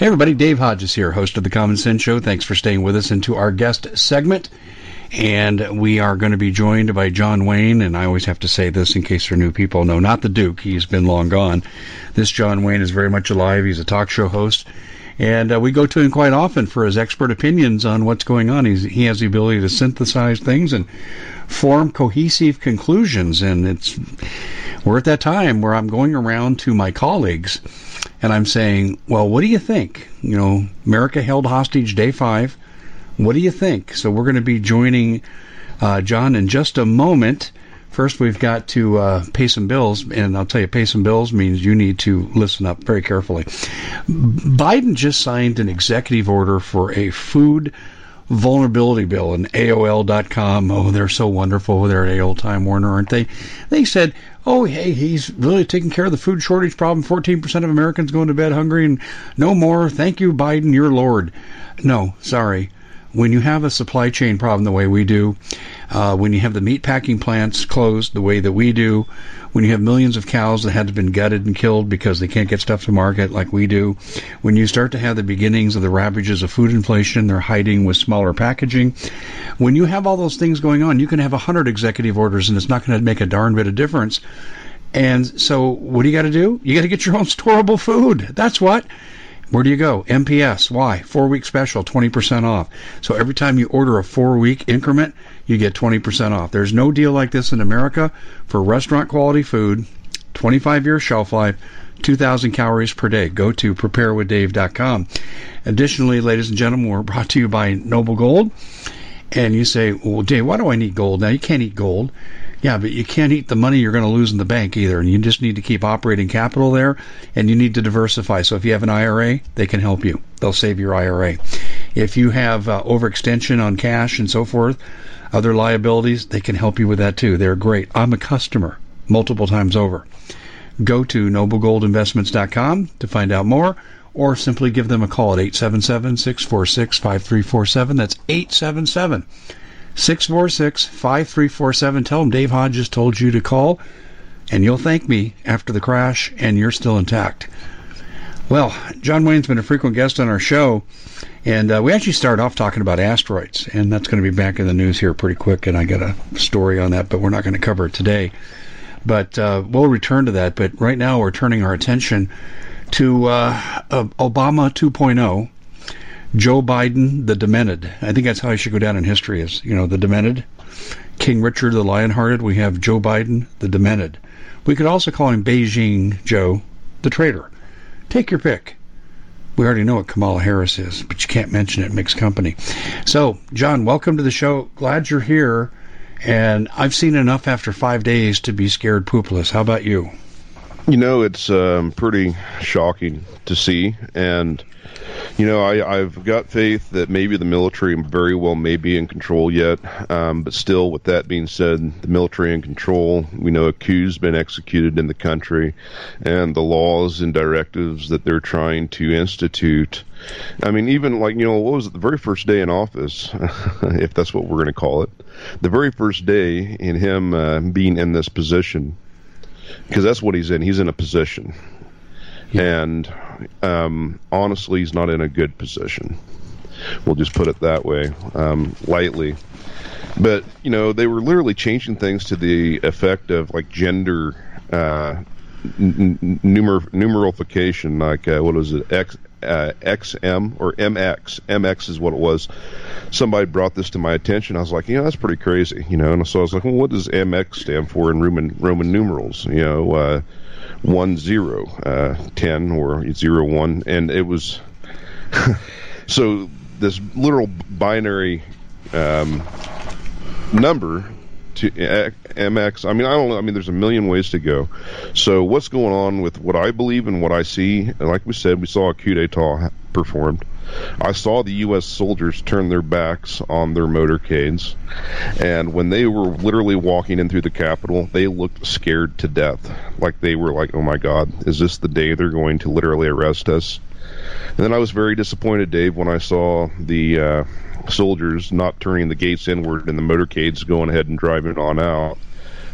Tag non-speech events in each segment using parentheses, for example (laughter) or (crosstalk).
Hey everybody, Dave Hodges here, host of the Common Sense Show. Thanks for staying with us into our guest segment. And we are going to be joined by John Wayne, and I always have to say this in case there are new people. No, not the Duke. He's been long gone. This John Wayne is very much alive. He's a talk show host. And uh, we go to him quite often for his expert opinions on what's going on. He's, he has the ability to synthesize things and form cohesive conclusions. And it's we're at that time where I'm going around to my colleagues and I'm saying, well, what do you think? You know, America held hostage day five. What do you think? So we're going to be joining uh, John in just a moment. First, we've got to uh, pay some bills, and I'll tell you, pay some bills means you need to listen up very carefully. Biden just signed an executive order for a food vulnerability bill and AOL.com. Oh, they're so wonderful there at AOL Time Warner, aren't they? They said, oh, hey, he's really taking care of the food shortage problem. 14% of Americans going to bed hungry and no more. Thank you, Biden, your Lord. No, sorry. When you have a supply chain problem the way we do, uh, when you have the meat packing plants closed the way that we do, when you have millions of cows that had to been gutted and killed because they can't get stuff to market like we do, when you start to have the beginnings of the ravages of food inflation, they're hiding with smaller packaging. When you have all those things going on, you can have a hundred executive orders and it's not going to make a darn bit of difference. And so, what do you got to do? You got to get your own storable food. That's what. Where do you go? MPS. Why? Four week special, 20% off. So every time you order a four week increment, you get 20% off. There's no deal like this in America for restaurant quality food, 25 year shelf life, 2,000 calories per day. Go to preparewithdave.com. Additionally, ladies and gentlemen, we're brought to you by Noble Gold. And you say, well, Dave, why do I need gold? Now, you can't eat gold. Yeah, but you can't eat the money you're going to lose in the bank either. And you just need to keep operating capital there and you need to diversify. So if you have an IRA, they can help you. They'll save your IRA. If you have uh, overextension on cash and so forth, other liabilities, they can help you with that too. They're great. I'm a customer multiple times over. Go to noblegoldinvestments.com to find out more or simply give them a call at 877 646 5347. That's 877 646 5347. Tell them Dave Hodges told you to call. and you'll thank me after the crash, and you're still intact. Well, John Wayne's been a frequent guest on our show, and uh, we actually started off talking about asteroids, and that's going to be back in the news here pretty quick, and I got a story on that, but we're not going to cover it today. But uh, we'll return to that. But right now, we're turning our attention to uh, Obama 2.0, Joe Biden the Demented. I think that's how I should go down in history as you know the Demented, King Richard the Lionhearted. We have Joe Biden the Demented. We could also call him Beijing Joe the Traitor. Take your pick. We already know what Kamala Harris is, but you can't mention it mixed company. So, John, welcome to the show. Glad you're here. And I've seen enough after five days to be scared poopless. How about you? You know, it's um, pretty shocking to see. And you know, I, I've got faith that maybe the military very well may be in control yet, um, but still, with that being said, the military in control. We know a coup's been executed in the country, and the laws and directives that they're trying to institute. I mean, even like you know, what was it? The very first day in office, (laughs) if that's what we're going to call it, the very first day in him uh, being in this position, because that's what he's in. He's in a position and um, honestly, he's not in a good position. We'll just put it that way, um, lightly. But you know, they were literally changing things to the effect of like gender uh, n- numer- numeralification, like uh, what was it, X, uh, XM or MX? MX is what it was. Somebody brought this to my attention. I was like, you know, that's pretty crazy, you know. And so I was like, well, what does MX stand for in Roman Roman numerals? You know, uh, one zero, uh, ten or zero one, and it was (laughs) so this literal binary um, number to MX. I mean, I don't know. I mean, there's a million ways to go. So what's going on with what I believe and what I see? Like we said, we saw a coup d'état performed. I saw the U.S. soldiers turn their backs on their motorcades, and when they were literally walking in through the Capitol, they looked scared to death. Like they were like, "Oh my God, is this the day they're going to literally arrest us?" And then I was very disappointed, Dave, when I saw the uh, soldiers not turning the gates inward and the motorcades going ahead and driving on out.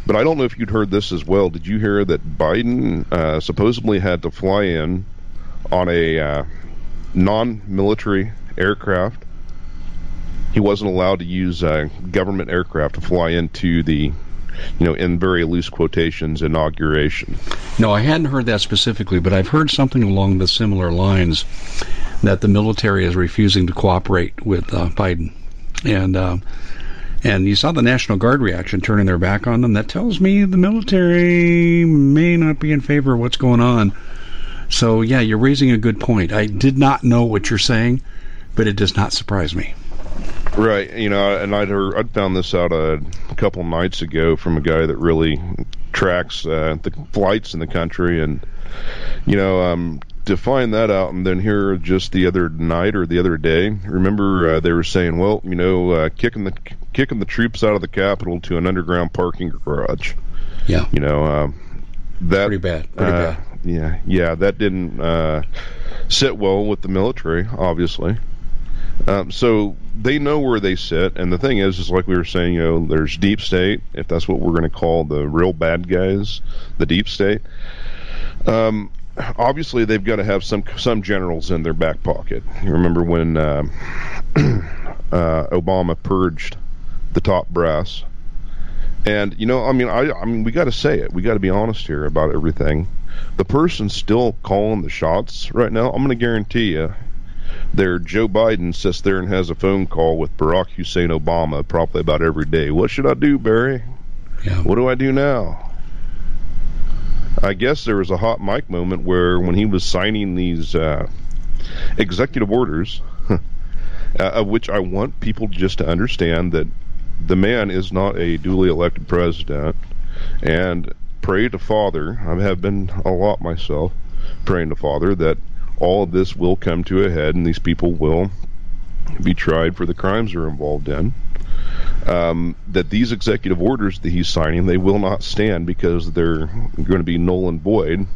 But I don't know if you'd heard this as well. Did you hear that Biden uh, supposedly had to fly in on a uh, non-military aircraft. He wasn't allowed to use uh, government aircraft to fly into the, you know, in very loose quotations, inauguration. No, I hadn't heard that specifically, but I've heard something along the similar lines that the military is refusing to cooperate with uh, Biden, and. Uh, and you saw the National Guard reaction, turning their back on them. That tells me the military may not be in favor of what's going on so, yeah, you're raising a good point. I did not know what you're saying, but it does not surprise me. Right, you know, and I'd heard, I'd found this out a couple nights ago from a guy that really tracks uh, the flights in the country, and you know, um, to find that out, and then here just the other night or the other day, remember uh, they were saying, well, you know, uh, kicking the kicking the troops out of the Capitol to an underground parking garage. Yeah, you know, uh, that pretty bad, pretty uh, bad yeah, yeah, that didn't uh, sit well with the military, obviously. Um, so they know where they sit, and the thing is, is like we were saying, you know, there's deep state, if that's what we're going to call the real bad guys, the deep state. Um, obviously, they've got to have some some generals in their back pocket. You remember when uh, (clears throat) uh, Obama purged the top brass, and you know, I mean, I, I mean, we got to say it. We got to be honest here about everything the person still calling the shots right now, I'm going to guarantee you, there Joe Biden sits there and has a phone call with Barack Hussein Obama probably about every day. What should I do, Barry? Yeah. What do I do now? I guess there was a hot mic moment where when he was signing these uh, executive orders, (laughs) uh, of which I want people just to understand that the man is not a duly elected president, and pray to Father. I have been a lot myself praying to Father that all of this will come to a head and these people will be tried for the crimes they're involved in. Um, that these executive orders that he's signing they will not stand because they're going to be null and void.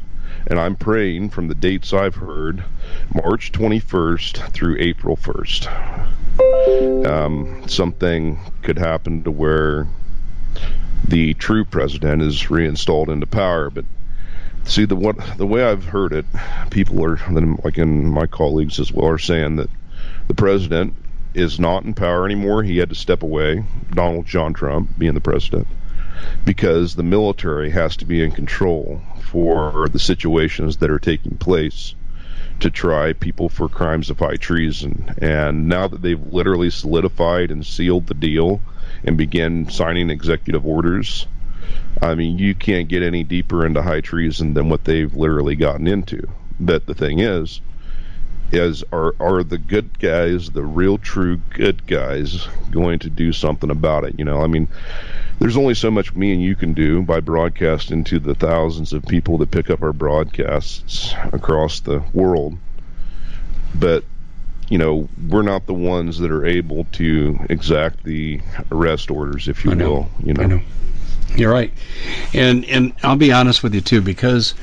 And I'm praying from the dates I've heard, March 21st through April 1st. Um, something could happen to where the true president is reinstalled into power. But see the what the way I've heard it, people are like in my colleagues as well are saying that the president is not in power anymore. He had to step away. Donald John Trump being the president because the military has to be in control for the situations that are taking place to try people for crimes of high treason. And now that they've literally solidified and sealed the deal and began signing executive orders, I mean, you can't get any deeper into high treason than what they've literally gotten into. But the thing is, is are are the good guys, the real true good guys, going to do something about it? You know, I mean, there's only so much me and you can do by broadcasting to the thousands of people that pick up our broadcasts across the world. But you know, we're not the ones that are able to exact the arrest orders, if you know, will. You know. know. You're right, and and I'll be honest with you too, because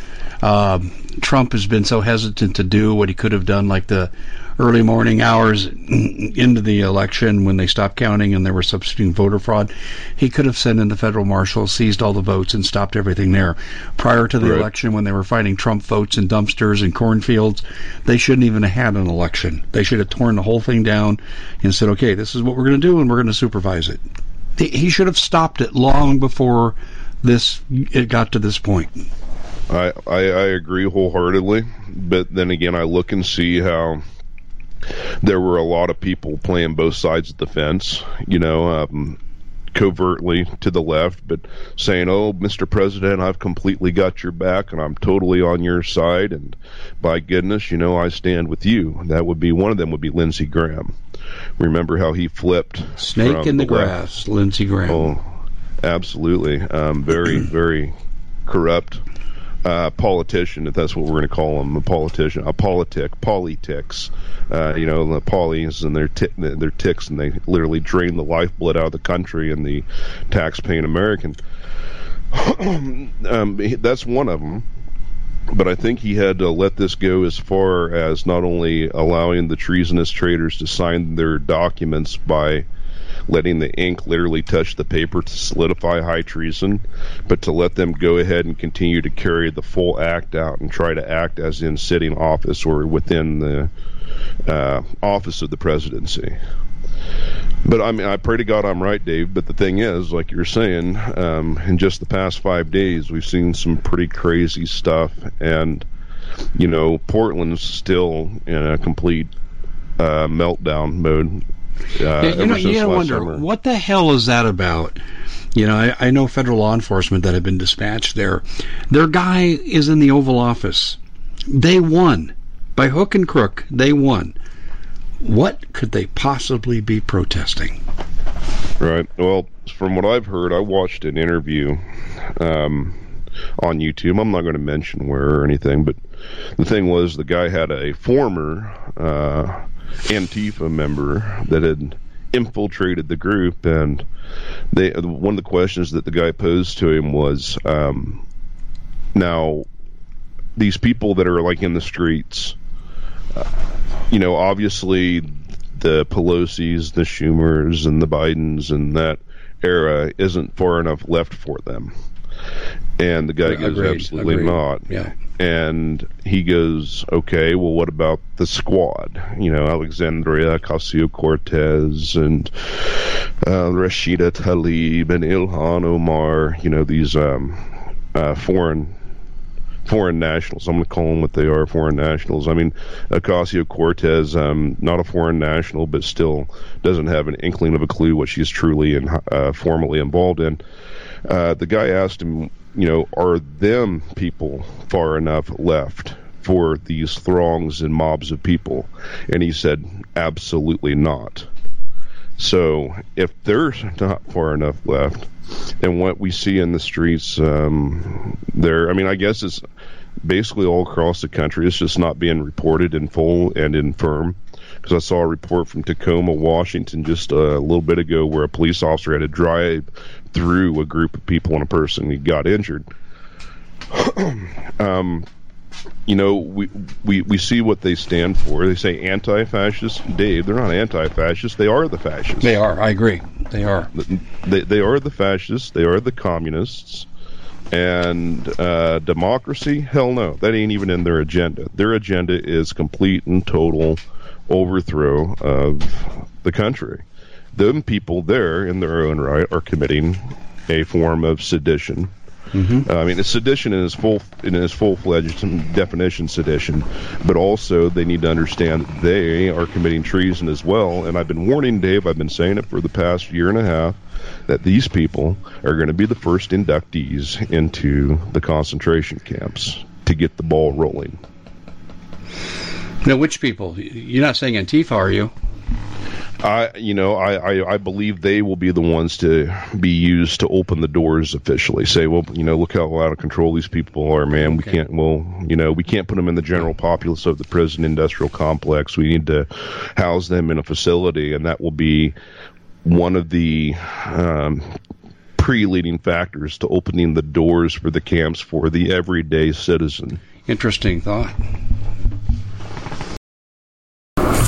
uh, Trump has been so hesitant to do what he could have done, like the early morning hours into the election when they stopped counting and there was substituting voter fraud. He could have sent in the federal marshals, seized all the votes, and stopped everything there. Prior to the right. election, when they were fighting Trump votes in dumpsters and cornfields, they shouldn't even have had an election. They should have torn the whole thing down and said, okay, this is what we're going to do and we're going to supervise it. He should have stopped it long before this it got to this point. I, I, I agree wholeheartedly, but then again, I look and see how there were a lot of people playing both sides of the fence. You know, um, covertly to the left, but saying, "Oh, Mr. President, I've completely got your back, and I'm totally on your side." And by goodness, you know, I stand with you. That would be one of them. Would be Lindsey Graham. Remember how he flipped snake in the, the grass, Lindsey Graham. Oh, absolutely. Um, very, very corrupt uh, politician, if that's what we're going to call him, a politician, a politic, politics. Uh, you know, the polys and their t- their ticks, and they literally drain the lifeblood out of the country and the tax-paying American. (clears throat) um, that's one of them. But I think he had to let this go as far as not only allowing the treasonous traitors to sign their documents by letting the ink literally touch the paper to solidify high treason, but to let them go ahead and continue to carry the full act out and try to act as in sitting office or within the uh, office of the presidency. But I mean, I pray to God I'm right, Dave. But the thing is, like you're saying, um, in just the past five days, we've seen some pretty crazy stuff, and you know, Portland's still in a complete uh, meltdown mode. Uh, you know, you gotta wonder summer. what the hell is that about. You know, I, I know federal law enforcement that have been dispatched there. Their guy is in the Oval Office. They won by hook and crook. They won. What could they possibly be protesting? Right. Well, from what I've heard, I watched an interview um, on YouTube. I'm not going to mention where or anything, but the thing was the guy had a former uh, Antifa member that had infiltrated the group, and they one of the questions that the guy posed to him was, um, now these people that are like in the streets, uh, you know, obviously the Pelosi's, the Schumers, and the Bidens, and that era isn't far enough left for them. And the guy goes, Agreed. absolutely Agreed. not. Yeah. And he goes, okay, well, what about the squad? You know, Alexandria Ocasio Cortez and uh, Rashida Tlaib and Ilhan Omar, you know, these um, uh, foreign foreign nationals. I'm going to call them what they are, foreign nationals. I mean, Ocasio Cortez, um, not a foreign national, but still doesn't have an inkling of a clue what she's truly and uh, formally involved in. Uh, the guy asked him, you know, are them people far enough left for these throngs and mobs of people? And he said, absolutely not. So if they're not far enough left, and what we see in the streets, um, there, I mean, I guess it's basically all across the country. It's just not being reported in full and in firm. Because I saw a report from Tacoma, Washington, just a little bit ago, where a police officer had to drive through a group of people and a person. He got injured. (clears throat) um, you know, we, we we see what they stand for. They say anti-fascist. Dave, they're not anti-fascist. They are the fascists. They are. I agree. They are. They they are the fascists. They are the communists. And uh, democracy? Hell no. That ain't even in their agenda. Their agenda is complete and total overthrow of the country. Them people there, in their own right, are committing a form of sedition Mm-hmm. Uh, I mean, it's sedition in its full in its full fledged definition, sedition, but also they need to understand that they are committing treason as well. And I've been warning Dave. I've been saying it for the past year and a half that these people are going to be the first inductees into the concentration camps to get the ball rolling. Now, which people? You're not saying Antifa, are you? I, you know, I, I, I, believe they will be the ones to be used to open the doors officially. Say, well, you know, look how out of control these people are, man. Okay. We can't, well, you know, we can't put them in the general populace of the prison industrial complex. We need to house them in a facility, and that will be one of the um, pre-leading factors to opening the doors for the camps for the everyday citizen. Interesting thought.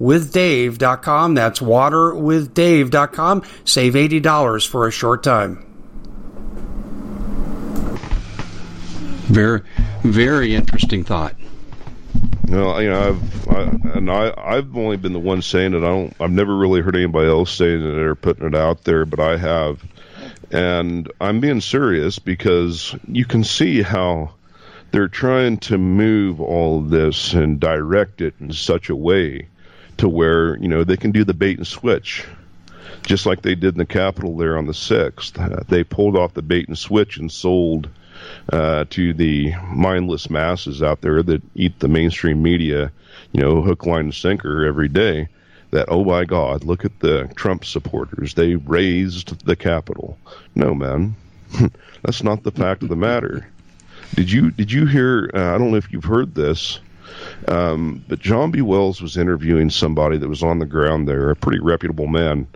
waterwithdave.com. That's waterwithdave.com. Save $80 for a short time. Very, very interesting thought. Well, you know, I've I, and I I've only been the one saying it. I don't. I've never really heard anybody else saying it or putting it out there, but I have, and I'm being serious because you can see how they're trying to move all of this and direct it in such a way to where you know they can do the bait and switch, just like they did in the Capitol there on the sixth. Uh, they pulled off the bait and switch and sold uh, to the mindless masses out there that eat the mainstream media, you know, hook, line, and sinker every day. That oh my God, look at the Trump supporters. They raised the Capitol. No, man, (laughs) that's not the fact of the matter. Did you did you hear? Uh, I don't know if you've heard this. Um, but John B. Wells was interviewing somebody that was on the ground there, a pretty reputable man.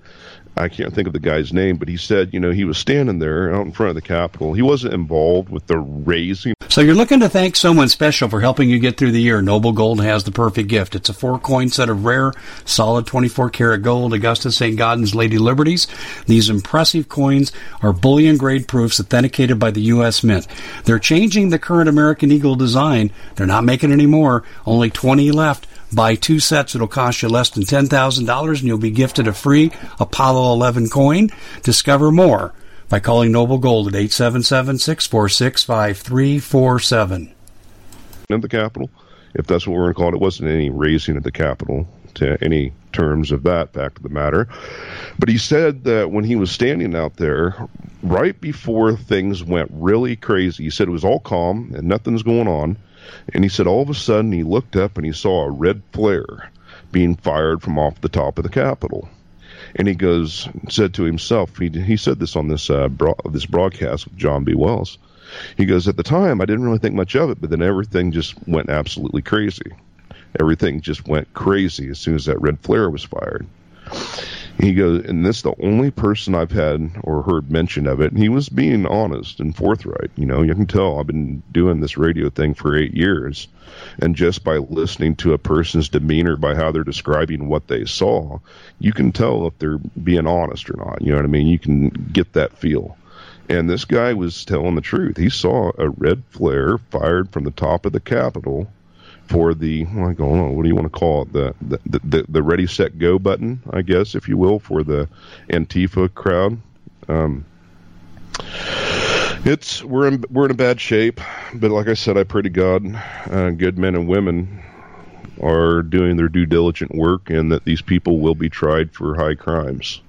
I can't think of the guy's name, but he said, you know, he was standing there out in front of the Capitol. He wasn't involved with the raising So you're looking to thank someone special for helping you get through the year. Noble Gold has the perfect gift. It's a four coin set of rare, solid 24 karat gold Augustus St. Gaudens Lady Liberties. These impressive coins are bullion grade proofs authenticated by the U.S. Mint. They're changing the current American Eagle design. They're not making any more. Only 20 left. Buy two sets, it'll cost you less than $10,000 and you'll be gifted a free Apollo 11 coin. Discover more by calling Noble Gold at 877 646 5347. At the Capitol, if that's what we're going to call it, it wasn't any raising at the Capitol to any terms of that fact of the matter. But he said that when he was standing out there, right before things went really crazy, he said it was all calm and nothing's going on. And he said all of a sudden he looked up and he saw a red flare being fired from off the top of the Capitol. And he goes, said to himself, he, he said this on this uh, bro- this broadcast with John B. Wells. He goes, at the time I didn't really think much of it, but then everything just went absolutely crazy. Everything just went crazy as soon as that red flare was fired. He goes, and this is the only person I've had or heard mention of it. And he was being honest and forthright. You know, you can tell I've been doing this radio thing for eight years. And just by listening to a person's demeanor, by how they're describing what they saw, you can tell if they're being honest or not. You know what I mean? You can get that feel. And this guy was telling the truth. He saw a red flare fired from the top of the Capitol for the I don't know what do you want to call it the the, the the ready set go button I guess if you will for the Antifa crowd. Um, it's we're in we're in a bad shape, but like I said, I pray to God, uh, good men and women are doing their due diligent work, and that these people will be tried for high crimes.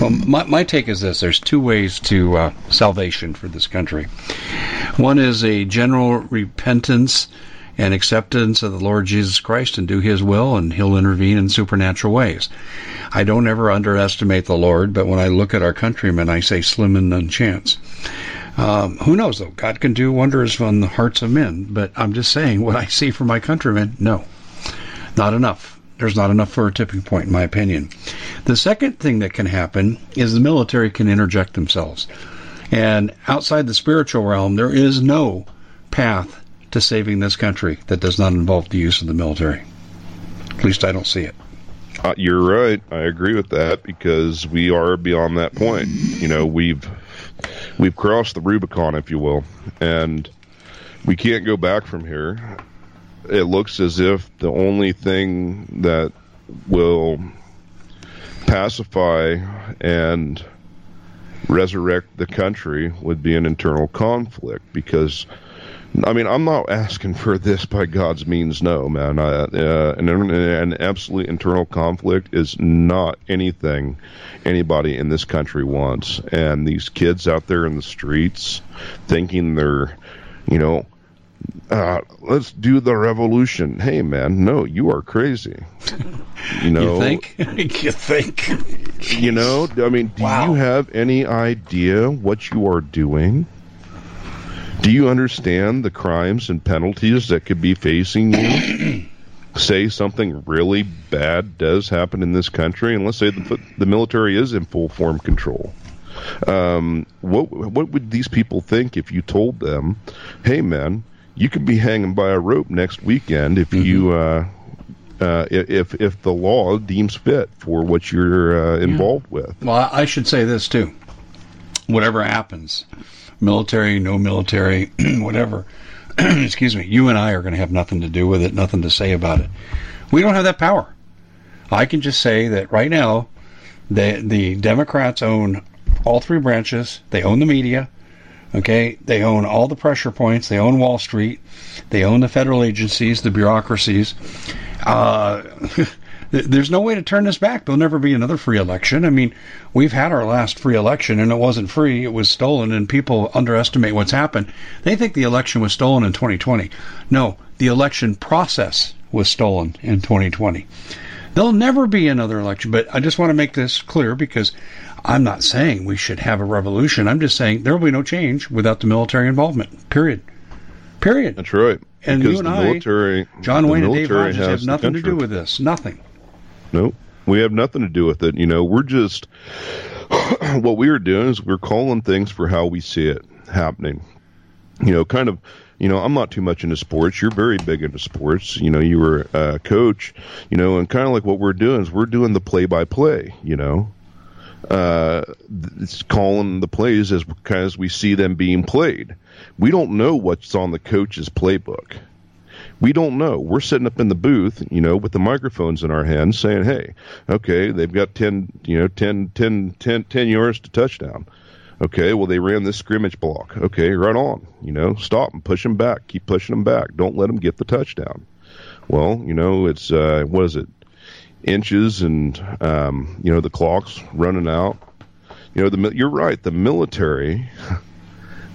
Well, my, my take is this there's two ways to uh, salvation for this country. One is a general repentance and acceptance of the Lord Jesus Christ and do His will, and He'll intervene in supernatural ways. I don't ever underestimate the Lord, but when I look at our countrymen, I say slim and none chance. Um, who knows, though? God can do wonders on the hearts of men, but I'm just saying what I see from my countrymen, no. Not enough. There's not enough for a tipping point, in my opinion. The second thing that can happen is the military can interject themselves. And outside the spiritual realm, there is no path to saving this country that does not involve the use of the military. At least I don't see it. Uh, you're right. I agree with that because we are beyond that point. You know, we've we've crossed the Rubicon, if you will, and we can't go back from here. It looks as if the only thing that will pacify and resurrect the country would be an internal conflict because I mean, I'm not asking for this by God's means. No, man. Uh, uh, an, an absolute internal conflict is not anything anybody in this country wants. And these kids out there in the streets thinking they're, you know, uh, let's do the revolution. Hey, man, no, you are crazy. (laughs) You know, you think? (laughs) you think? You know, I mean, do wow. you have any idea what you are doing? Do you understand the crimes and penalties that could be facing you? (coughs) say something really bad does happen in this country, and let's say the, the military is in full form control. Um, what what would these people think if you told them, "Hey, man, you could be hanging by a rope next weekend if mm-hmm. you uh, uh, if if the law deems fit for what you're uh, involved yeah. with?" Well, I should say this too. Whatever happens, military, no military, (clears throat) whatever. (clears throat) Excuse me. You and I are going to have nothing to do with it, nothing to say about it. We don't have that power. I can just say that right now, the the Democrats own all three branches. They own the media. Okay, they own all the pressure points. They own Wall Street. They own the federal agencies, the bureaucracies. Uh, (laughs) there's no way to turn this back. There'll never be another free election. I mean, we've had our last free election and it wasn't free. It was stolen and people underestimate what's happened. They think the election was stolen in 2020. No, the election process was stolen in 2020. There'll never be another election, but I just want to make this clear because I'm not saying we should have a revolution. I'm just saying there will be no change without the military involvement. Period. Period. That's right. And because you and military, I, John Wayne and Dave Hodges, have nothing to do with this. Nothing. Nope. We have nothing to do with it. You know, we're just (clears throat) what we are doing is we're calling things for how we see it happening. You know, kind of you know, I'm not too much into sports. You're very big into sports. You know, you were a coach, you know, and kind of like what we're doing is we're doing the play by play, you know. Uh, it's calling the plays as as we see them being played. We don't know what's on the coach's playbook. We don't know. We're sitting up in the booth, you know, with the microphones in our hands saying, "Hey, okay, they've got 10, you know, 10 10 10, 10 yards to touchdown." Okay, well they ran this scrimmage block. Okay, right on. You know, stop them, push them back, keep pushing them back. Don't let them get the touchdown. Well, you know, it's uh, what is it? Inches and um, you know the clock's running out. You know, the you're right. The military (laughs)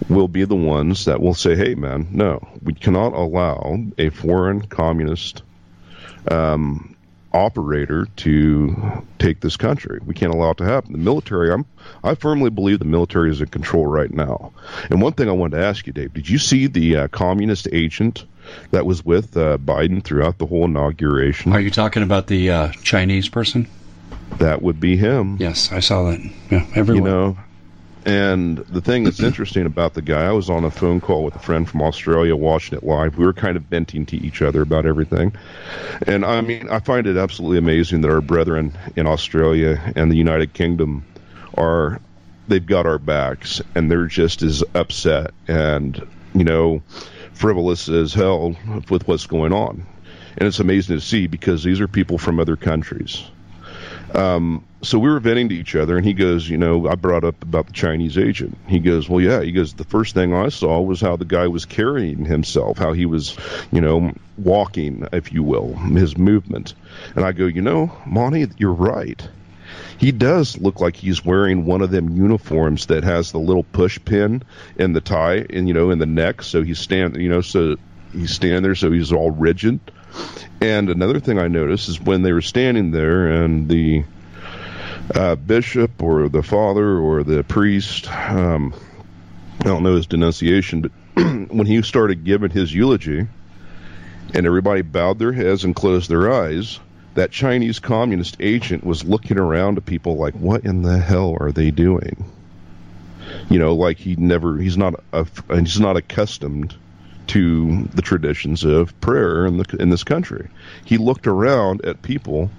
will be the ones that will say, "Hey, man, no, we cannot allow a foreign communist um, operator to take this country. We can't allow it to happen. The military, I'm, I firmly believe the military is in control right now. And one thing I wanted to ask you, Dave, did you see the uh, communist agent that was with uh, Biden throughout the whole inauguration? Are you talking about the uh, Chinese person? That would be him. Yes, I saw that. Yeah, everywhere. You know, and the thing that's interesting about the guy, I was on a phone call with a friend from Australia watching it live. We were kind of venting to each other about everything. And I mean, I find it absolutely amazing that our brethren in Australia and the United Kingdom are, they've got our backs and they're just as upset and, you know, frivolous as hell with what's going on. And it's amazing to see because these are people from other countries. Um, so we were venting to each other, and he goes, you know, I brought up about the Chinese agent. He goes, well, yeah. He goes, the first thing I saw was how the guy was carrying himself, how he was, you know, walking, if you will, his movement. And I go, you know, Monty, you're right. He does look like he's wearing one of them uniforms that has the little push pin in the tie and you know in the neck, so he's standing, you know, so he's standing there, so he's all rigid. And another thing I noticed is when they were standing there and the uh, bishop or the father or the priest, um, I don't know his denunciation, but (clears throat) when he started giving his eulogy and everybody bowed their heads and closed their eyes, that Chinese communist agent was looking around at people like, what in the hell are they doing? You know, like he never, he's not, a, he's not accustomed to the traditions of prayer in the in this country. He looked around at people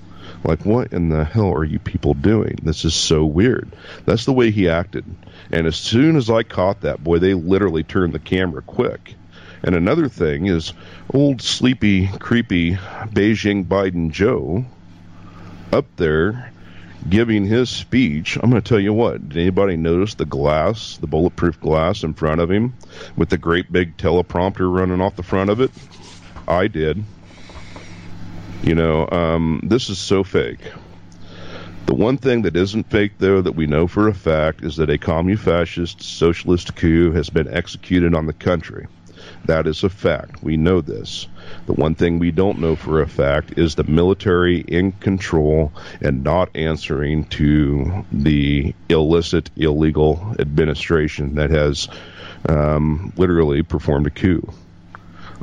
like, what in the hell are you people doing? This is so weird. That's the way he acted. And as soon as I caught that, boy, they literally turned the camera quick. And another thing is old sleepy, creepy Beijing Biden Joe up there giving his speech. I'm going to tell you what. Did anybody notice the glass, the bulletproof glass in front of him with the great big teleprompter running off the front of it? I did. You know, um, this is so fake. The one thing that isn't fake, though, that we know for a fact is that a communist socialist coup has been executed on the country. That is a fact. We know this. The one thing we don't know for a fact is the military in control and not answering to the illicit, illegal administration that has um, literally performed a coup.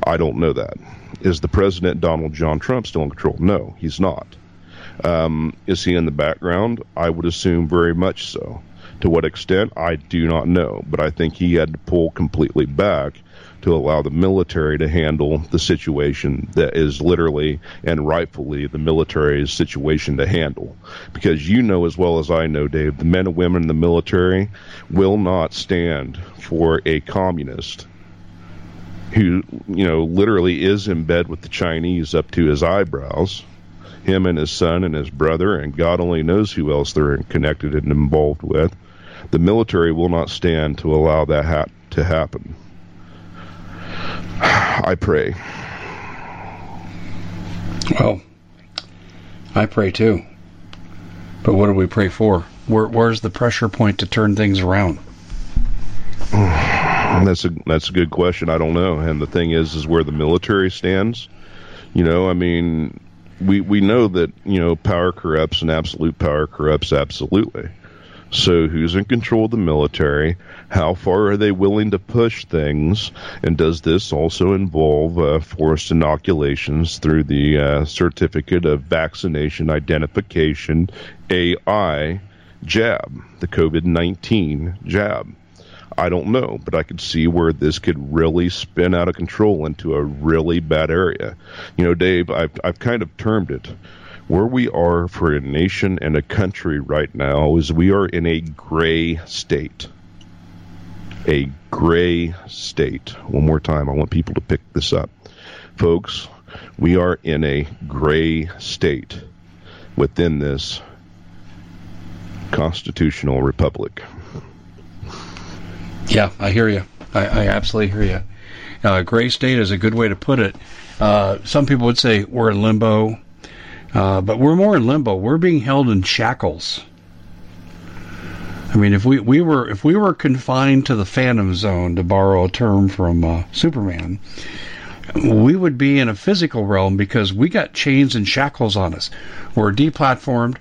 I don't know that. Is the president Donald John Trump still in control? No, he's not. Um, is he in the background? I would assume very much so. To what extent, I do not know, but I think he had to pull completely back to allow the military to handle the situation that is literally and rightfully the military's situation to handle. Because you know as well as I know, Dave, the men and women in the military will not stand for a communist who, you know, literally is in bed with the Chinese up to his eyebrows. Him and his son and his brother, and God only knows who else they're connected and involved with. The military will not stand to allow that ha- to happen. I pray. Well, I pray too. But what do we pray for? Where, where's the pressure point to turn things around? (sighs) (sighs) (sighs) (clears throat) That's a that's a good question. I don't know. And the thing is, is where the military stands. You know, I mean, we we know that you know power corrupts and absolute power corrupts absolutely. So, who's in control of the military? How far are they willing to push things? And does this also involve uh, forced inoculations through the uh, Certificate of Vaccination Identification AI jab, the COVID 19 jab? I don't know, but I could see where this could really spin out of control into a really bad area. You know, Dave, I've I've kind of termed it where we are for a nation and a country right now is we are in a gray state. A gray state. One more time, I want people to pick this up. Folks, we are in a gray state within this constitutional republic. Yeah, I hear you. I, I absolutely hear you. Uh, gray state is a good way to put it. Uh, some people would say we're in limbo, uh, but we're more in limbo. We're being held in shackles. I mean, if we, we were if we were confined to the Phantom Zone, to borrow a term from uh, Superman, we would be in a physical realm because we got chains and shackles on us. We're deplatformed.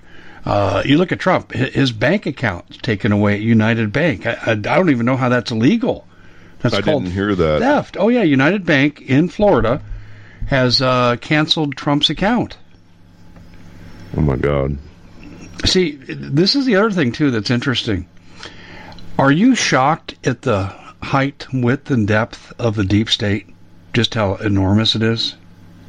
Uh, you look at Trump; his bank account taken away at United Bank. I, I, I don't even know how that's illegal. That's I called didn't hear that. theft. Oh yeah, United Bank in Florida has uh, canceled Trump's account. Oh my God. See, this is the other thing too that's interesting. Are you shocked at the height, width, and depth of the deep state? Just how enormous it is.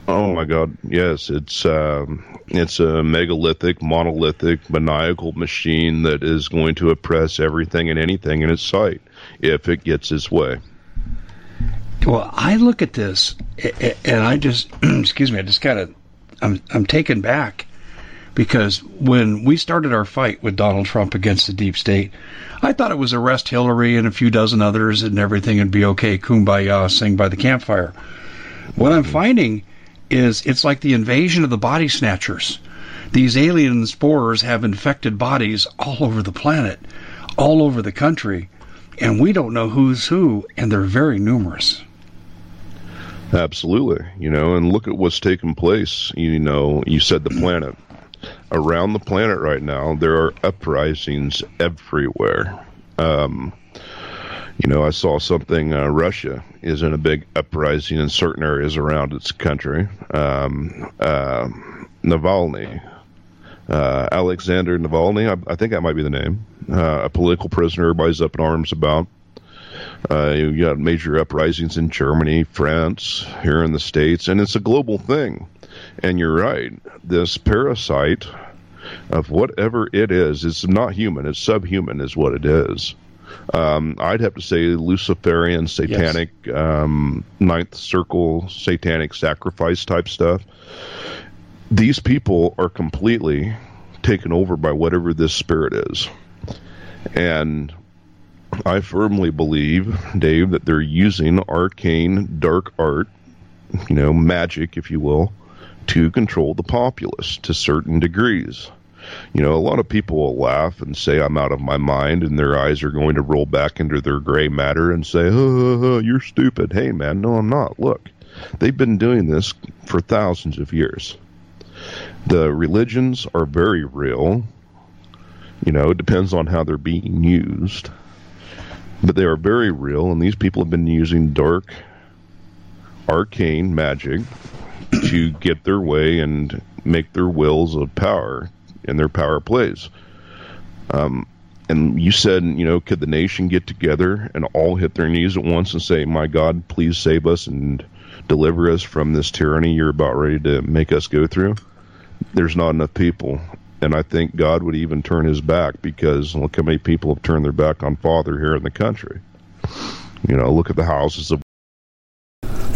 Oh my God! Yes, it's um, it's a megalithic, monolithic, maniacal machine that is going to oppress everything and anything in its sight if it gets its way. Well, I look at this and I just, (clears throat) excuse me, I just kind of, I'm I'm taken back because when we started our fight with Donald Trump against the deep state, I thought it was arrest Hillary and a few dozen others and everything would be okay, kumbaya, sing by the campfire. What I'm finding is it's like the invasion of the body snatchers. These alien spores have infected bodies all over the planet, all over the country, and we don't know who's who, and they're very numerous. Absolutely. You know, and look at what's taken place. You know, you said the planet. Around the planet right now, there are uprisings everywhere. Um, you know, I saw something. Uh, Russia is in a big uprising in certain areas around its country. Um, uh, Navalny, uh, Alexander Navalny, I, I, think that might be the name. Uh, a political prisoner, everybody's up in arms about. Uh, you got major uprisings in Germany, France, here in the States, and it's a global thing. And you're right. This parasite of whatever it is, it's not human, it's subhuman, is what it is. Um, I'd have to say Luciferian, satanic, yes. um, ninth circle, satanic sacrifice type stuff. These people are completely taken over by whatever this spirit is. And I firmly believe, Dave, that they're using arcane dark art, you know, magic, if you will, to control the populace to certain degrees. You know, a lot of people will laugh and say I'm out of my mind, and their eyes are going to roll back into their gray matter and say, oh, "You're stupid." Hey, man, no, I'm not. Look, they've been doing this for thousands of years. The religions are very real. You know, it depends on how they're being used but they are very real, and these people have been using dark, arcane magic to get their way and make their wills of power in their power plays. Um, and you said, you know, could the nation get together and all hit their knees at once and say, "My God, please save us and deliver us from this tyranny you're about ready to make us go through"? There's not enough people, and I think God would even turn his back because look how many people have turned their back on Father here in the country. You know, look at the houses of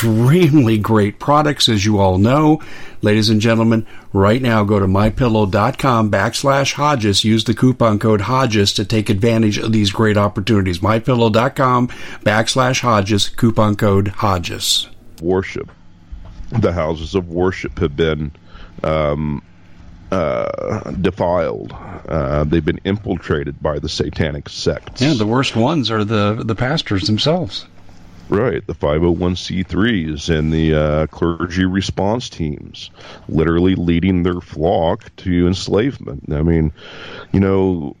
great products, as you all know. Ladies and gentlemen, right now go to mypillow.com backslash Hodges. Use the coupon code Hodges to take advantage of these great opportunities. Mypillow.com backslash Hodges, coupon code Hodges. Worship. The houses of worship have been um, uh, defiled. Uh, they've been infiltrated by the satanic sects. Yeah, the worst ones are the the pastors themselves. Right, the 501c3s and the uh, clergy response teams, literally leading their flock to enslavement. I mean, you know,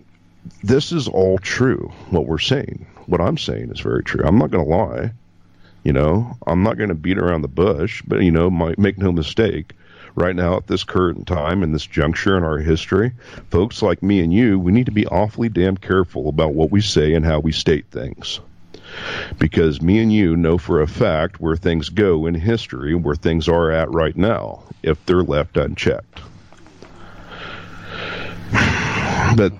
this is all true. What we're saying, what I'm saying, is very true. I'm not going to lie. You know, I'm not going to beat around the bush, but you know, my, make no mistake. Right now, at this current time, in this juncture in our history, folks like me and you, we need to be awfully damn careful about what we say and how we state things because me and you know for a fact where things go in history, where things are at right now, if they're left unchecked. But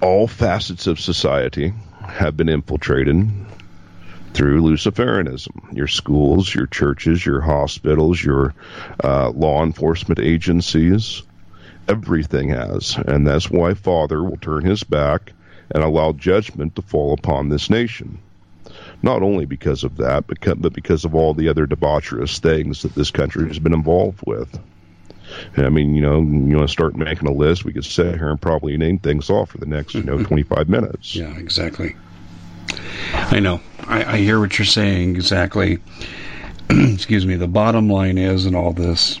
all facets of society have been infiltrated through Luciferianism. Your schools, your churches, your hospitals, your uh, law enforcement agencies, everything has. And that's why Father will turn his back and allow judgment to fall upon this nation. Not only because of that, but, but because of all the other debaucherous things that this country has been involved with. And I mean, you know, you want to start making a list, we could sit here and probably name things off for the next, you know, (laughs) 25 minutes. Yeah, exactly. I know. I, I hear what you're saying exactly. (clears throat) Excuse me. The bottom line is in all this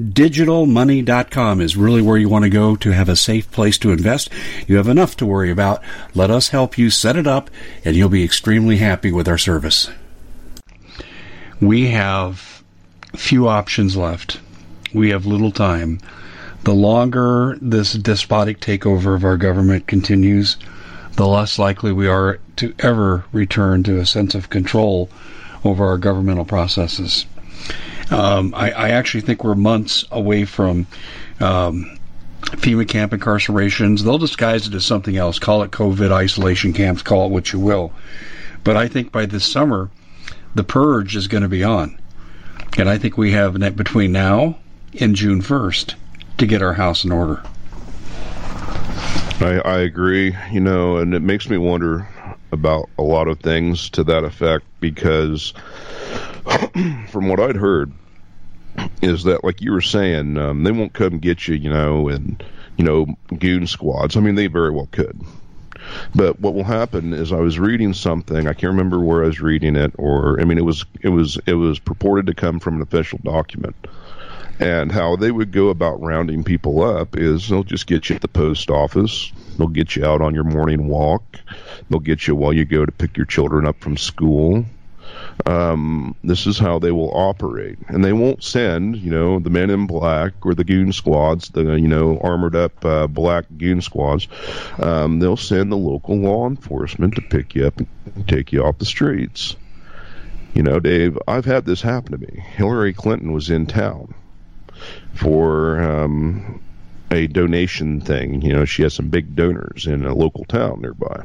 MyDigitalMoney.com is really where you want to go to have a safe place to invest. You have enough to worry about. Let us help you set it up, and you'll be extremely happy with our service. We have few options left. We have little time. The longer this despotic takeover of our government continues, the less likely we are to ever return to a sense of control over our governmental processes. Um, I, I, actually think we're months away from um, FEMA camp incarcerations. They'll disguise it as something else. Call it COVID isolation camps, call it what you will. But I think by this summer, the purge is going to be on. And I think we have between now and June 1st to get our house in order. I, I agree, you know, and it makes me wonder about a lot of things to that effect because (coughs) from what I'd heard is that like you were saying um, they won't come get you you know and you know goon squads i mean they very well could but what will happen is i was reading something i can't remember where i was reading it or i mean it was it was it was purported to come from an official document and how they would go about rounding people up is they'll just get you at the post office. They'll get you out on your morning walk. They'll get you while you go to pick your children up from school. Um, this is how they will operate, and they won't send, you know, the men in black or the goon squads, the you know armored up uh, black goon squads. Um, they'll send the local law enforcement to pick you up and take you off the streets. You know, Dave, I've had this happen to me. Hillary Clinton was in town for um, a donation thing. You know, she has some big donors in a local town nearby,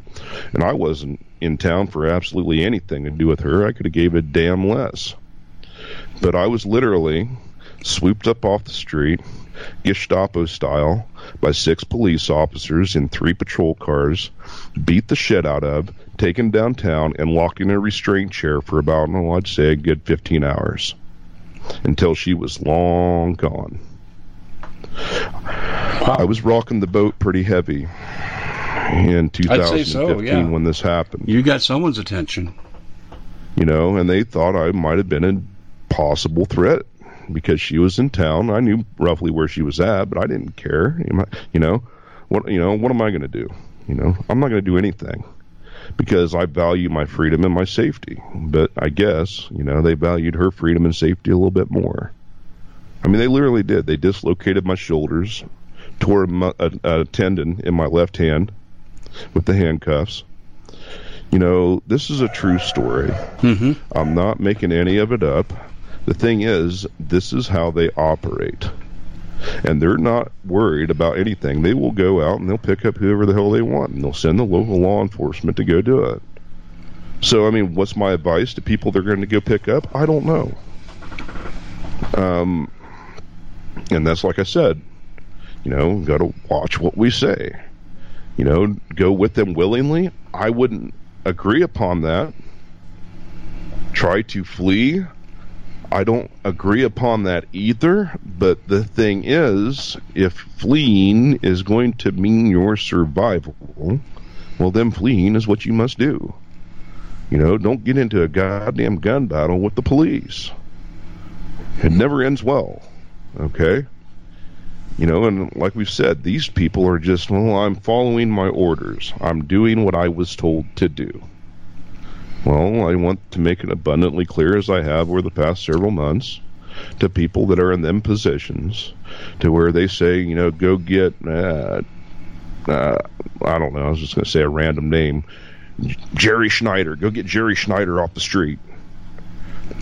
and I wasn't in town for absolutely anything to do with her. I could have gave a damn less, but I was literally swooped up off the street, Gestapo style, by six police officers in three patrol cars, beat the shit out of, taken downtown, and locked in a restraint chair for about, oh, I'd say, a good 15 hours until she was long gone. Wow. I was rocking the boat pretty heavy in 2015 so, yeah. when this happened. You got someone's attention. You know, and they thought I might have been a possible threat because she was in town. I knew roughly where she was at, but I didn't care. You know, what you know, what am I going to do? You know, I'm not going to do anything because I value my freedom and my safety. But I guess, you know, they valued her freedom and safety a little bit more. I mean, they literally did. They dislocated my shoulders, tore a, a, a tendon in my left hand with the handcuffs. You know, this is a true story. Mm-hmm. I'm not making any of it up. The thing is, this is how they operate. And they're not worried about anything. They will go out and they'll pick up whoever the hell they want and they'll send the local law enforcement to go do it. So, I mean, what's my advice to people they're going to go pick up? I don't know. Um, and that's like I said, you know, got to watch what we say. You know, go with them willingly. I wouldn't agree upon that. Try to flee. I don't agree upon that either. But the thing is, if fleeing is going to mean your survival, well, then fleeing is what you must do. You know, don't get into a goddamn gun battle with the police. It never ends well. Okay? You know, and like we've said, these people are just, well, I'm following my orders. I'm doing what I was told to do. Well, I want to make it abundantly clear, as I have over the past several months, to people that are in them positions, to where they say, you know, go get, uh, uh, I don't know, I was just going to say a random name, Jerry Schneider. Go get Jerry Schneider off the street.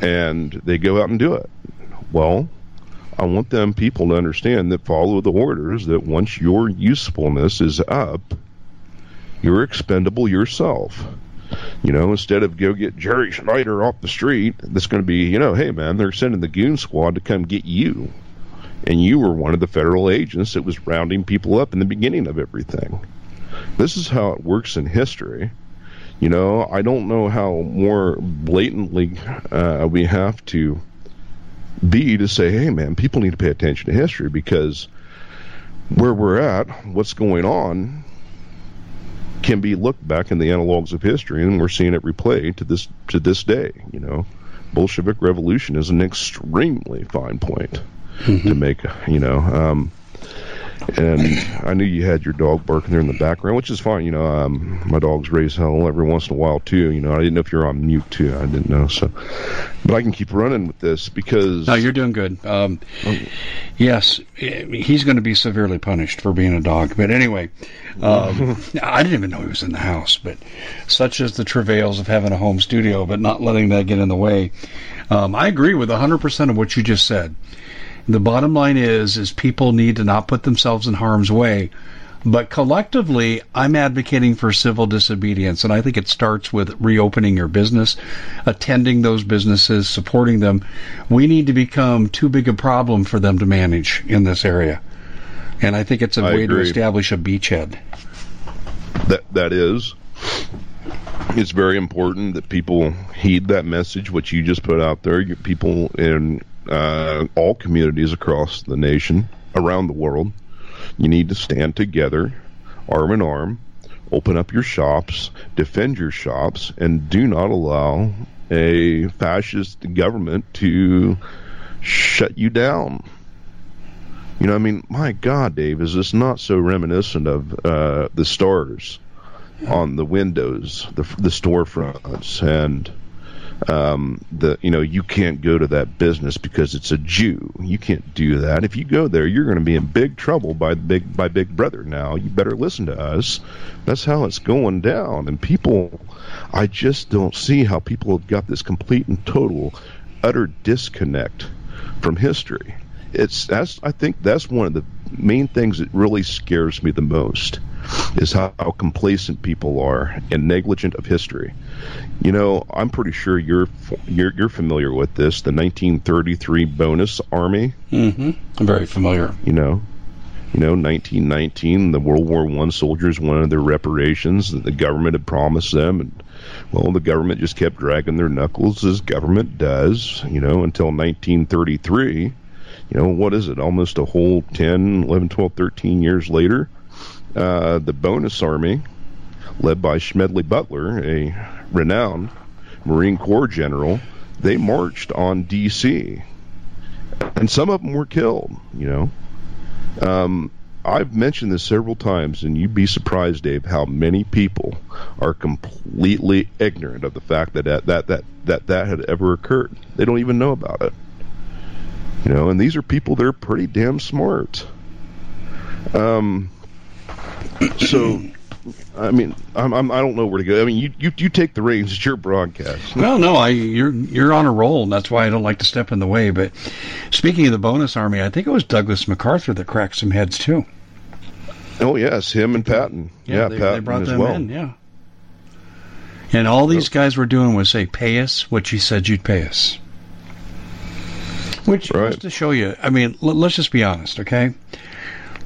And they go out and do it. Well, I want them people to understand that follow the orders that once your usefulness is up, you're expendable yourself. You know, instead of go get Jerry Schneider off the street, that's going to be, you know, hey man, they're sending the goon squad to come get you. And you were one of the federal agents that was rounding people up in the beginning of everything. This is how it works in history. You know, I don't know how more blatantly uh, we have to be to say, hey, man, people need to pay attention to history because where we're at, what's going on, can be looked back in the analogs of history, and we're seeing it replayed to this to this day. You know, Bolshevik Revolution is an extremely fine point mm-hmm. to make. You know, um, and I knew you had your dog barking there in the background, which is fine. You know, um, my dogs raise hell every once in a while too. You know, I didn't know if you're on mute too. I didn't know. So, but I can keep running with this because no, you're doing good. Um, oh. Yes, he's going to be severely punished for being a dog. But anyway, um, (laughs) I didn't even know he was in the house. But such is the travails of having a home studio, but not letting that get in the way. Um, I agree with 100% of what you just said. The bottom line is is people need to not put themselves in harm's way. But collectively, I'm advocating for civil disobedience, and I think it starts with reopening your business, attending those businesses, supporting them. We need to become too big a problem for them to manage in this area. And I think it's a I way agree. to establish a beachhead. That that is. It's very important that people heed that message, which you just put out there. People in uh, all communities across the nation, around the world. You need to stand together, arm in arm, open up your shops, defend your shops, and do not allow a fascist government to shut you down. You know, I mean, my God, Dave, is this not so reminiscent of uh, the stars on the windows, the, the storefronts, and um, the you know you can't go to that business because it's a Jew. You can't do that. If you go there, you're going to be in big trouble by big by Big Brother. Now you better listen to us. That's how it's going down. And people, I just don't see how people have got this complete and total, utter disconnect from history. It's that's I think that's one of the main things that really scares me the most is how, how complacent people are and negligent of history. You know, I'm pretty sure you're you're, you're familiar with this, the 1933 bonus army. Mm-hmm. I'm very familiar. You know, you know, 1919, the World War One soldiers wanted their reparations that the government had promised them, and well, the government just kept dragging their knuckles as government does. You know, until 1933. You know, what is it? Almost a whole 10, 11, 12, 13 years later, uh, the bonus army, led by Schmedley Butler, a renowned Marine Corps general, they marched on D.C. And some of them were killed, you know. Um, I've mentioned this several times, and you'd be surprised, Dave, how many people are completely ignorant of the fact that that, that, that, that, that had ever occurred. They don't even know about it. You know, and these are people that are pretty damn smart. Um, so I mean, I'm, I'm I don't know where to go. I mean, you you, you take the reins. It's your broadcast. Well, no, I you're you're on a roll, and that's why I don't like to step in the way. But speaking of the bonus army, I think it was Douglas MacArthur that cracked some heads too. Oh yes, him and Patton. Yeah, they, Patton they brought as them well. in. Yeah. And all these guys were doing was say, "Pay us what you said you'd pay us." Which Right. goes to show you. I mean, l- let's just be honest, okay?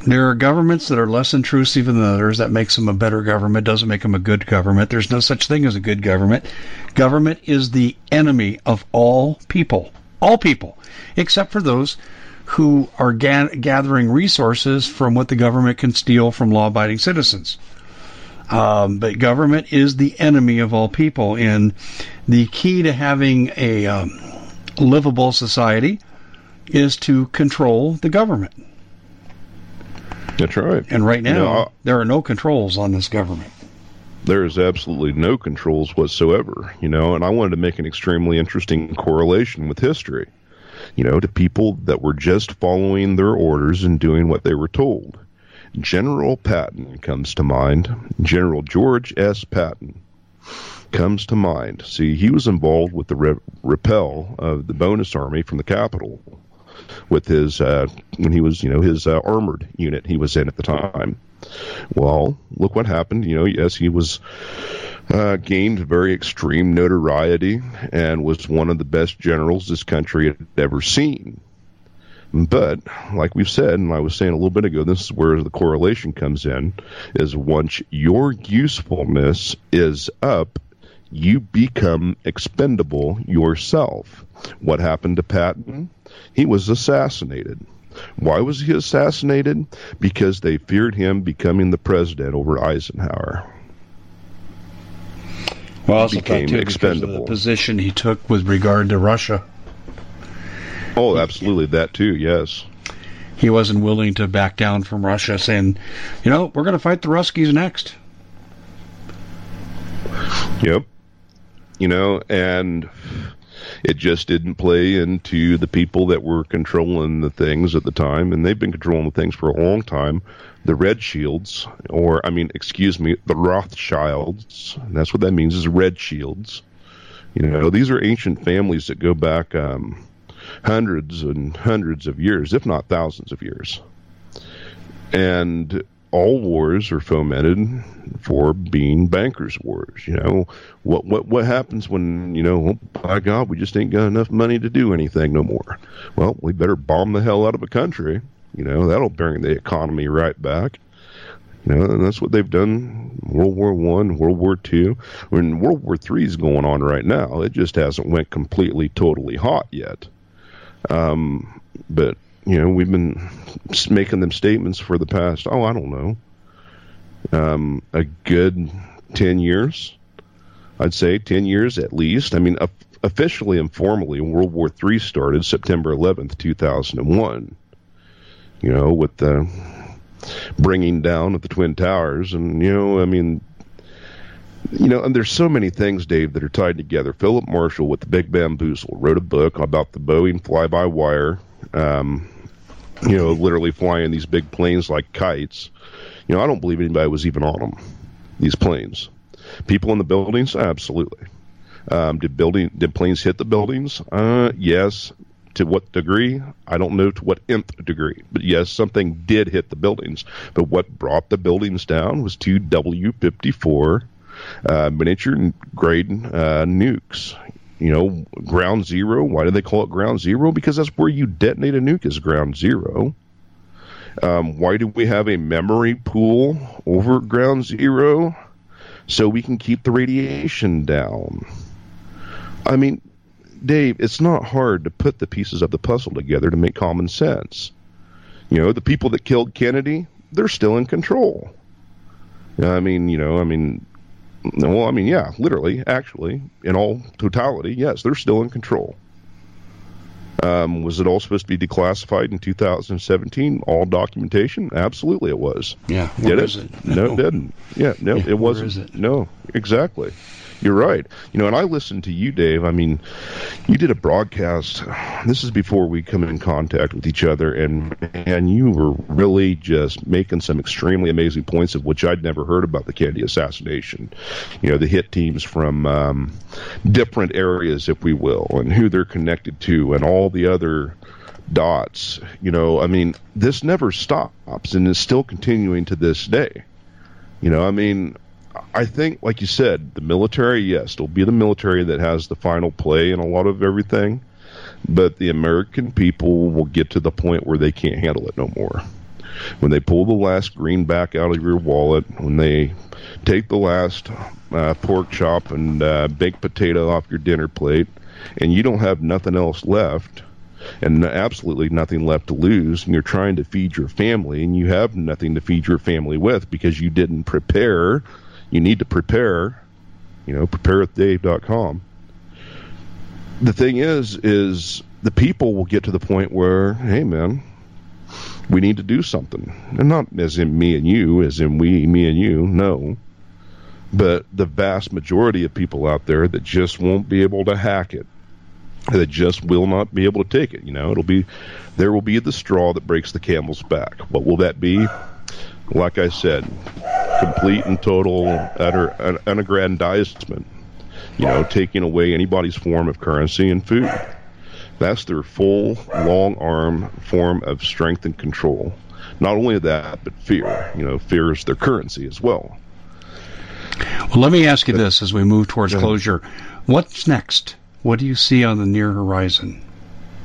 There are governments that are less intrusive than others. That makes them a better government. Doesn't make them a good government. There's no such thing as a good government. Government is the enemy of all people, all people, except for those who are ga- gathering resources from what the government can steal from law-abiding citizens. Um, but government is the enemy of all people, and the key to having a um, livable society is to control the government. That's right. And right now, You know, I- there are no controls on this government. there is absolutely no controls whatsoever, you know, and I wanted to make an extremely interesting correlation with history, you know, to people that were just following their orders and doing what they were told. General Patton comes to mind. General George S. Patton comes to mind. See, he was involved with the re- repel of the bonus army from the Capitol with his uh, when he was, you know, his uh, armored unit he was in at the time. Well, look what happened. You know, yes, he was uh, gained very extreme notoriety and was one of the best generals this country had ever seen. But, like we've said, and I was saying a little bit ago, this is where the correlation comes in, is once your usefulness is up, you become expendable yourself. What happened to Patton? He was assassinated. Why was he assassinated? Because they feared him becoming the president over Eisenhower. Well, also became too, of the expendable. position he took with regard to Russia. Oh, absolutely, that too, yes. He wasn't willing to back down from Russia, saying, you know, we're going to fight the Ruskies next. Yep. You know, and it just didn't play into the people that were controlling the things at the time, and they've been controlling the things for a long time. The Red Shields, or I mean, excuse me, the Rothschilds. That's what that means is Red Shields. You know, these are ancient families that go back um, hundreds and hundreds of years, if not thousands of years. And all wars are fomented for being bankers' wars. You know, what what what happens when you know, oh, by God, we just ain't got enough money to do anything no more? Well, we better bomb the hell out of a country. You know, that'll bring the economy right back. You know, and that's what they've done. World War One, World War Two, when World War Three is going on right now. It just hasn't went completely, totally hot yet. Um, but you know, we've been making them statements for the past, oh, I don't know, um, a good 10 years. I'd say 10 years at least. I mean, of- officially and formally, World War III started September 11th, 2001. You know, with the bringing down of the Twin Towers. And, you know, I mean, you know, and there's so many things, Dave, that are tied together. Philip Marshall with the Big Bamboozle wrote a book about the Boeing fly-by-wire. Um, you know, literally flying these big planes like kites. You know, I don't believe anybody was even on them. These planes, people in the buildings, absolutely. Um, did building did planes hit the buildings? Uh, yes. To what degree? I don't know to what nth degree, but yes, something did hit the buildings. But what brought the buildings down was two W-54 uh, miniature grade uh, nukes. You know, ground zero. Why do they call it ground zero? Because that's where you detonate a nuke is ground zero. Um, why do we have a memory pool over ground zero? So we can keep the radiation down. I mean, Dave, it's not hard to put the pieces of the puzzle together to make common sense. You know, the people that killed Kennedy, they're still in control. I mean, you know, I mean, well, I mean, yeah, literally, actually, in all totality, yes, they're still in control. Um, was it all supposed to be declassified in 2017? All documentation? Absolutely, it was. Yeah. Did it? it? No, it didn't. Yeah, no, Yeah, (laughs) it wasn't. it? No, exactly. You're right. You know, and I listened to you, Dave. I mean, you did a broadcast. This is before we come in contact with each other, and and you were really just making some extremely amazing points of which I'd never heard about the Kennedy assassination. You know, the hit teams from um, different areas, if we will, and who they're connected to, and all the other dots. You know, I mean, this never stops, and is still continuing to this day. You know, I mean, I think, like you said, the military, yes, it'll be the military that has the final play in a lot of everything, but the American people will get to the point where they can't handle it no more. When they pull the last greenback out of your wallet, when they take the last uh, pork chop and uh, baked potato off your dinner plate, and you don't have nothing else left, and absolutely nothing left to lose, and you're trying to feed your family, and you have nothing to feed your family with because you didn't prepare you need to prepare, you know, preparewithdave.com. The thing is, is the people will get to the point where, hey, man, we need to do something. And not as in me and you, as in we, me and you, no. But the vast majority of people out there that just won't be able to hack it, that just will not be able to take it. You know, it'll be, there will be the straw that breaks the camel's back. What will that be? Like I said, complete and total utter unaggrandizement. You know, taking away anybody's form of currency and food. That's their full, long arm form of strength and control. Not only that, but fear. You know, fear is their currency as well. Well, let me ask you this as we move towards closure. What's next? What do you see on the near horizon?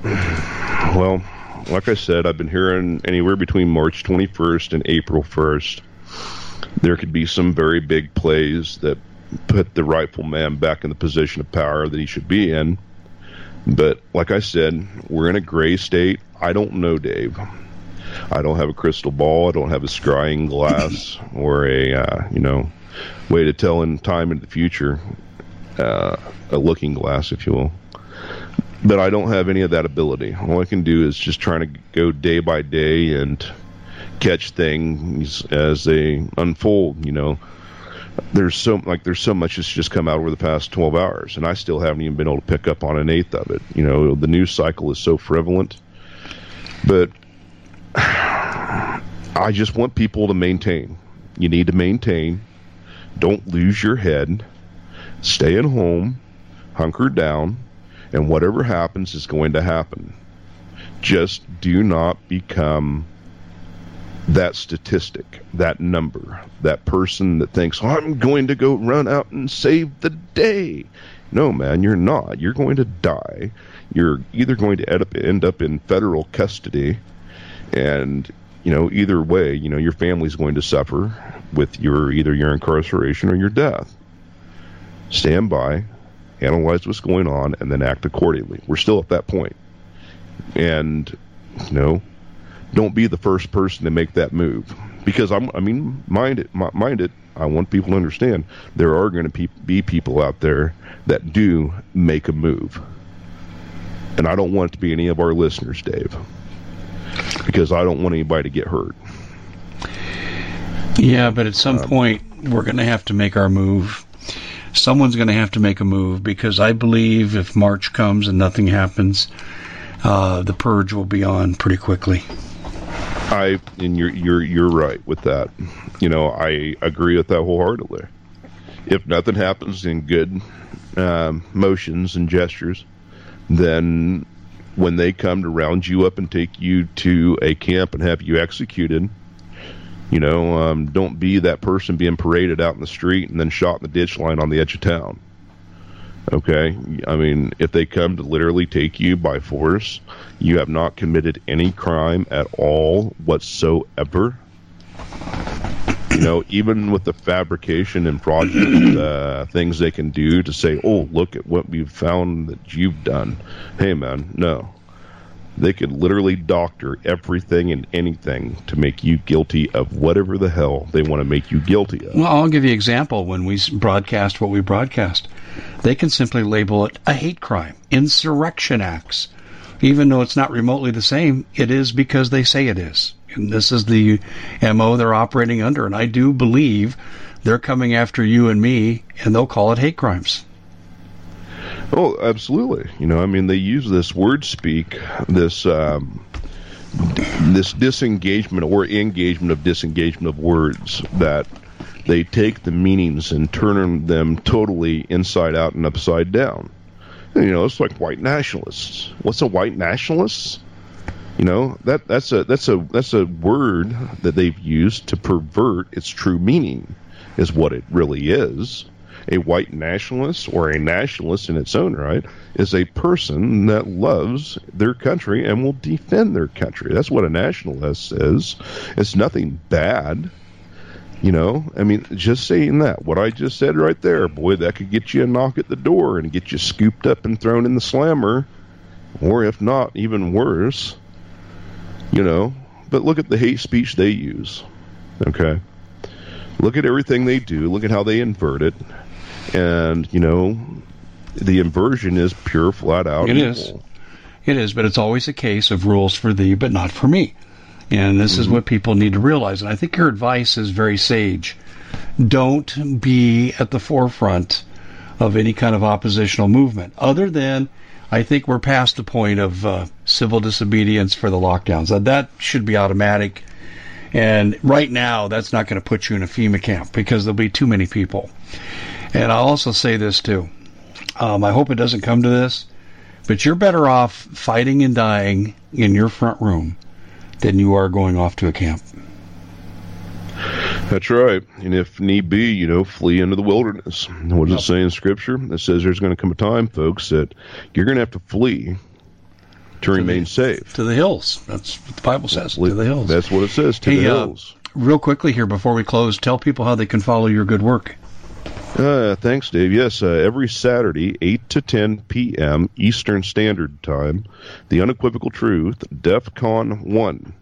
Well, like I said, I've been hearing anywhere between March 21st and April 1st there could be some very big plays that put the rightful man back in the position of power that he should be in. But like I said, we're in a gray state. I don't know, Dave. I don't have a crystal ball. I don't have a scrying glass (coughs) or a uh, you know way to tell in time into the future, uh, a looking glass, if you will. But I don't have any of that ability. All I can do is just trying to go day by day and catch things as they unfold. You know, there's so like there's so much that's just come out over the past 12 hours, and I still haven't even been able to pick up on an eighth of it. You know, the news cycle is so prevalent, but I just want people to maintain. You need to maintain. Don't lose your head. Stay at home. Hunker down. And whatever happens is going to happen. Just do not become that statistic, that number, that person that thinks, oh, I'm going to go run out and save the day. No, man, you're not. You're going to die. You're either going to end up, end up in federal custody, and you know, either way, you know, your family's going to suffer with your either your incarceration or your death. Stand by, analyze what's going on, and then act accordingly. We're still at that point, and you know, don't be the first person to make that move. Because I'm I mean mind it mind it I want people to understand there are going to be people out there that do make a move. And I don't want it to be any of our listeners Dave. Because I don't want anybody to get hurt. Yeah but at some um, point we're going to have to make our move someone's going to have to make a move because I believe if March comes and nothing happens uh, the purge will be on pretty quickly I and you're you're you're right with that. You know, I agree with that wholeheartedly. If nothing happens in good um, motions and gestures, then when they come to round you up and take you to a camp and have you executed, you know, um, don't be that person being paraded out in the street and then shot in the ditch line on the edge of town. Okay? I mean, if they come to literally take you by force, you have not committed any crime at all whatsoever. You know, even with the fabrication and fraudulent uh, things they can do to say, oh, look at what we've found that you've done. Hey, man, no. They could literally doctor everything and anything to make you guilty of whatever the hell they want to make you guilty of. Well, I'll give you an example. When we broadcast what we broadcast, they can simply label it a hate crime, insurrection acts. Even though it's not remotely the same, it is because they say it is. And this is the MO they're operating under. And I do believe they're coming after you and me, and they'll call it hate crimes. Oh, absolutely. You know, I mean, they use this word speak, this um, this disengagement or engagement of disengagement of words that they take the meanings and turn them totally inside out and upside down. You know, it's like white nationalists. What's a white nationalist? You know that that's a that's a that's a word that they've used to pervert its true meaning, is what it really is. A white nationalist or a nationalist in its own right is a person that loves their country and will defend their country. That's what a nationalist is. It's nothing bad. You know, I mean, just saying that, what I just said right there, boy, that could get you a knock at the door and get you scooped up and thrown in the slammer, or if not, even worse. You know, but look at the hate speech they use. Okay. Look at everything they do. Look at how they invert it. And, you know, the inversion is pure, flat out. It evil. is. It is, but it's always a case of rules for thee, but not for me. And this mm-hmm. is what people need to realize. And I think your advice is very sage. Don't be at the forefront of any kind of oppositional movement, other than I think we're past the point of uh, civil disobedience for the lockdowns. That, that should be automatic. And right now, that's not going to put you in a FEMA camp because there'll be too many people. And I'll also say this too. Um, I hope it doesn't come to this, but you're better off fighting and dying in your front room than you are going off to a camp. That's right. And if need be, you know, flee into the wilderness. What does it say in Scripture? It says there's going to come a time, folks, that you're going to have to flee to, to remain the, safe. To the hills. That's what the Bible says. Flee, To the hills. That's what it says. To hey, the uh, hills. Uh, real quickly here before we close, tell people how they can follow your good work. Uh, thanks, Dave. Yes, uh, every Saturday, 8 to 10 p.m. Eastern Standard Time, The Unequivocal Truth, DEF CON 1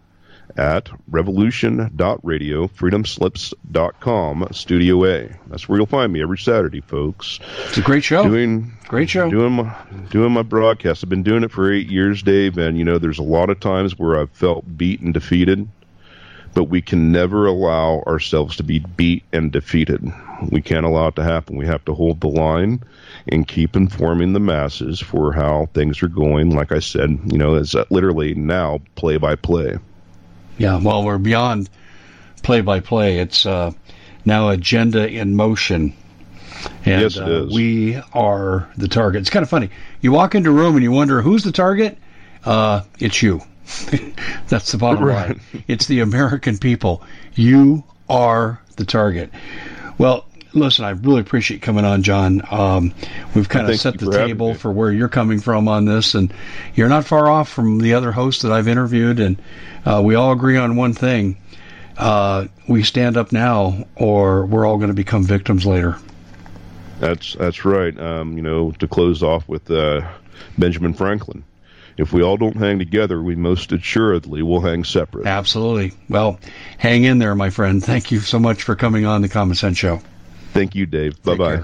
at revolution.radio, freedomslips.com, Studio A. That's where you'll find me every Saturday, folks. It's a great show. Doing great show. Doing my doing my broadcast. I've been doing it for eight years, Dave, and you know there's a lot of times where I've felt beat and defeated, but we can never allow ourselves to be beat and defeated. We can't allow it to happen. We have to hold the line and keep informing the masses for how things are going. Like I said, you know, it's literally now play by play. Yeah, well, we're beyond play by play. It's uh, now agenda in motion. And yes, it uh, we are the target. It's kind of funny. You walk into a room and you wonder who's the target? Uh, it's you. (laughs) That's the bottom right. line. (laughs) It's the American people. You are the target. Well, listen, I really appreciate coming on, John. Um, we've kind of set the table for where you're coming from on this, and you're not far off from the other hosts that I've interviewed, and uh, we all agree on one thing. Uh, we stand up now, or we're all going to become victims later. That's that's right. Um, you know, to close off with uh, Benjamin Franklin. If we all don't hang together, we most assuredly will hang separate. Absolutely. Well, hang in there, my friend. Thank you so much for coming on the Common Sense Show. Thank you, Dave. Bye bye.